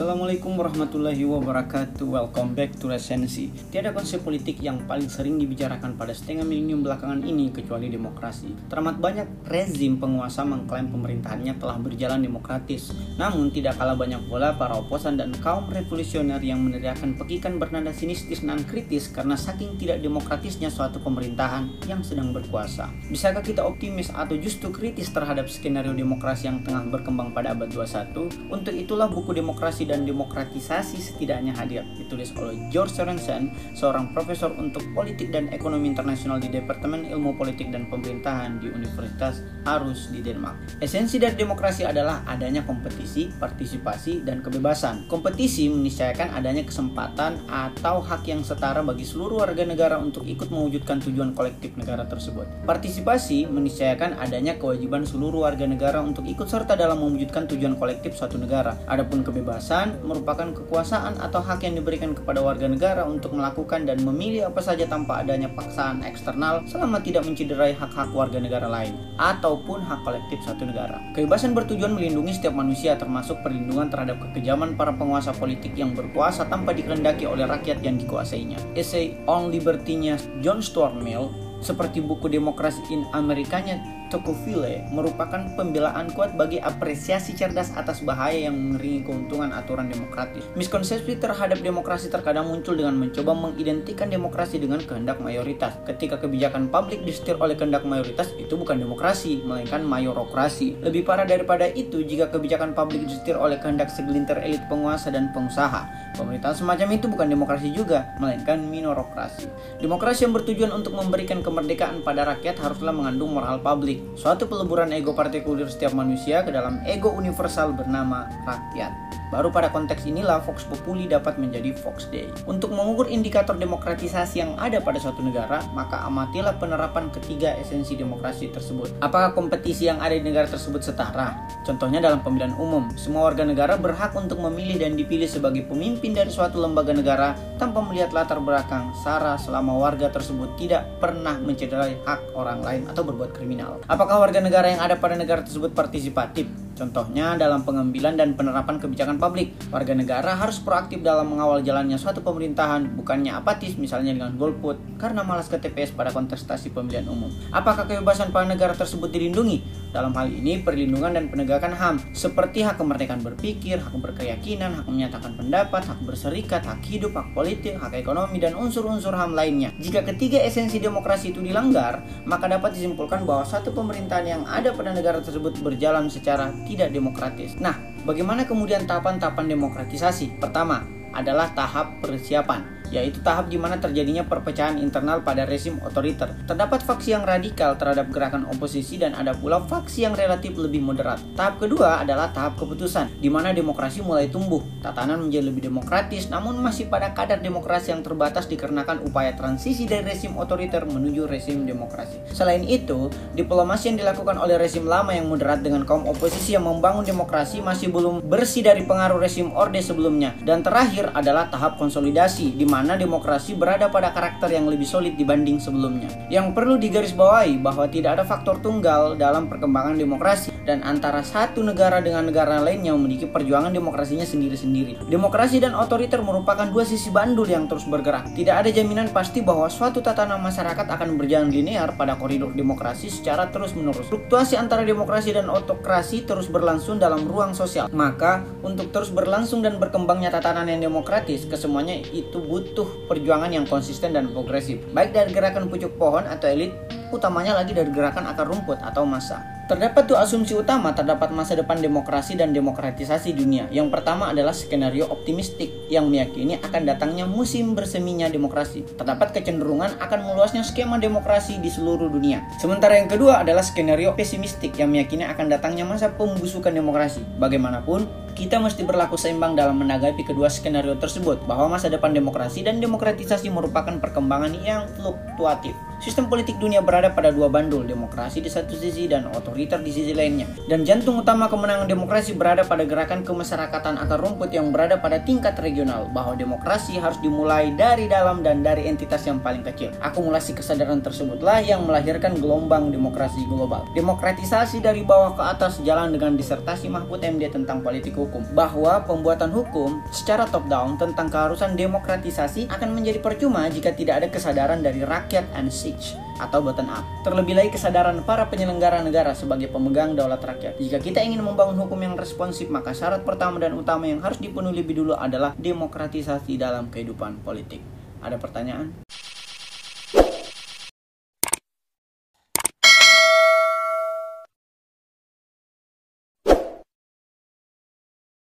Assalamualaikum warahmatullahi wabarakatuh. Welcome back to Resensi. Tiada konsep politik yang paling sering dibicarakan pada setengah milenium belakangan ini kecuali demokrasi. Teramat banyak rezim penguasa mengklaim pemerintahannya telah berjalan demokratis. Namun tidak kalah banyak pula para oposan dan kaum revolusioner yang meneriakan pekikan bernada sinistis dan kritis Karena saking tidak demokratisnya suatu pemerintahan yang sedang berkuasa. Bisakah kita optimis atau justru kritis terhadap skenario demokrasi yang tengah berkembang pada abad 21? Untuk itulah buku demokrasi dan demokratisasi setidaknya hadir ditulis oleh George Sorensen seorang profesor untuk politik dan ekonomi internasional di Departemen Ilmu Politik dan Pemerintahan di Universitas Aarhus di Denmark. Esensi dari demokrasi adalah adanya kompetisi, partisipasi, dan kebebasan. Kompetisi meniscayakan adanya kesempatan atau hak yang setara bagi seluruh warga negara untuk ikut mewujudkan tujuan kolektif negara tersebut. Partisipasi meniscayakan adanya kewajiban seluruh warga negara untuk ikut serta dalam mewujudkan tujuan kolektif suatu negara. Adapun kebebasan kebebasan merupakan kekuasaan atau hak yang diberikan kepada warga negara untuk melakukan dan memilih apa saja tanpa adanya paksaan eksternal selama tidak mencederai hak-hak warga negara lain ataupun hak kolektif satu negara. Kebebasan bertujuan melindungi setiap manusia termasuk perlindungan terhadap kekejaman para penguasa politik yang berkuasa tanpa dikehendaki oleh rakyat yang dikuasainya. Essay On Liberty-nya John Stuart Mill seperti buku Demokrasi in Amerikanya Tocqueville merupakan pembelaan kuat bagi apresiasi cerdas atas bahaya yang mengeringi keuntungan aturan demokratis. Miskonsepsi terhadap demokrasi terkadang muncul dengan mencoba mengidentikan demokrasi dengan kehendak mayoritas. Ketika kebijakan publik disetir oleh kehendak mayoritas, itu bukan demokrasi, melainkan mayorokrasi. Lebih parah daripada itu, jika kebijakan publik disetir oleh kehendak segelintir elit penguasa dan pengusaha, pemerintahan semacam itu bukan demokrasi juga, melainkan minorokrasi. Demokrasi yang bertujuan untuk memberikan kemerdekaan pada rakyat haruslah mengandung moral publik suatu peleburan ego partikulir setiap manusia ke dalam ego universal bernama rakyat. Baru pada konteks inilah Vox Populi dapat menjadi Vox Dei. Untuk mengukur indikator demokratisasi yang ada pada suatu negara, maka amatilah penerapan ketiga esensi demokrasi tersebut. Apakah kompetisi yang ada di negara tersebut setara? Contohnya dalam pemilihan umum, semua warga negara berhak untuk memilih dan dipilih sebagai pemimpin dari suatu lembaga negara tanpa melihat latar belakang SARA selama warga tersebut tidak pernah mencederai hak orang lain atau berbuat kriminal. Apakah warga negara yang ada pada negara tersebut partisipatif? Contohnya dalam pengambilan dan penerapan kebijakan publik, warga negara harus proaktif dalam mengawal jalannya suatu pemerintahan, bukannya apatis misalnya dengan golput karena malas ke TPS pada kontestasi pemilihan umum. Apakah kebebasan pada negara tersebut dilindungi? Dalam hal ini perlindungan dan penegakan HAM seperti hak kemerdekaan berpikir, hak berkeyakinan, hak menyatakan pendapat, hak berserikat, hak hidup, hak politik, hak ekonomi dan unsur-unsur HAM lainnya. Jika ketiga esensi demokrasi itu dilanggar, maka dapat disimpulkan bahwa satu pemerintahan yang ada pada negara tersebut berjalan secara tidak demokratis. Nah, bagaimana kemudian tahapan-tahapan demokratisasi? Pertama, adalah tahap persiapan yaitu tahap di mana terjadinya perpecahan internal pada rezim otoriter. Terdapat faksi yang radikal terhadap gerakan oposisi dan ada pula faksi yang relatif lebih moderat. Tahap kedua adalah tahap keputusan, di mana demokrasi mulai tumbuh. Tatanan menjadi lebih demokratis, namun masih pada kadar demokrasi yang terbatas dikarenakan upaya transisi dari rezim otoriter menuju rezim demokrasi. Selain itu, diplomasi yang dilakukan oleh rezim lama yang moderat dengan kaum oposisi yang membangun demokrasi masih belum bersih dari pengaruh rezim orde sebelumnya. Dan terakhir adalah tahap konsolidasi, di mana mana demokrasi berada pada karakter yang lebih solid dibanding sebelumnya. Yang perlu digarisbawahi bahwa tidak ada faktor tunggal dalam perkembangan demokrasi dan antara satu negara dengan negara lainnya memiliki perjuangan demokrasinya sendiri-sendiri. Demokrasi dan otoriter merupakan dua sisi bandul yang terus bergerak. Tidak ada jaminan pasti bahwa suatu tatanan masyarakat akan berjalan linear pada koridor demokrasi secara terus-menerus. Fluktuasi antara demokrasi dan otokrasi terus berlangsung dalam ruang sosial. Maka, untuk terus berlangsung dan berkembangnya tatanan yang demokratis, kesemuanya itu butuh perjuangan yang konsisten dan progresif, baik dari gerakan pucuk pohon atau elit, utamanya lagi dari gerakan akar rumput atau massa. Terdapat dua asumsi utama terdapat masa depan demokrasi dan demokratisasi dunia. Yang pertama adalah skenario optimistik yang meyakini akan datangnya musim berseminya demokrasi. Terdapat kecenderungan akan meluasnya skema demokrasi di seluruh dunia. Sementara yang kedua adalah skenario pesimistik yang meyakini akan datangnya masa pembusukan demokrasi. Bagaimanapun, kita mesti berlaku seimbang dalam menanggapi kedua skenario tersebut bahwa masa depan demokrasi dan demokratisasi merupakan perkembangan yang fluktuatif. Sistem politik dunia berada pada dua bandul, demokrasi di satu sisi dan otoriter di sisi lainnya. Dan jantung utama kemenangan demokrasi berada pada gerakan kemasyarakatan akar rumput yang berada pada tingkat regional, bahwa demokrasi harus dimulai dari dalam dan dari entitas yang paling kecil. Akumulasi kesadaran tersebutlah yang melahirkan gelombang demokrasi global. Demokratisasi dari bawah ke atas jalan dengan disertasi Mahfud MD tentang politik hukum, bahwa pembuatan hukum secara top-down tentang keharusan demokratisasi akan menjadi percuma jika tidak ada kesadaran dari rakyat and siege atau bottom up. Terlebih lagi kesadaran para penyelenggara negara sebagai pemegang daulat rakyat. Jika kita ingin membangun hukum yang responsif, maka syarat pertama dan utama yang harus dipenuhi lebih dulu adalah demokratisasi dalam kehidupan politik. Ada pertanyaan?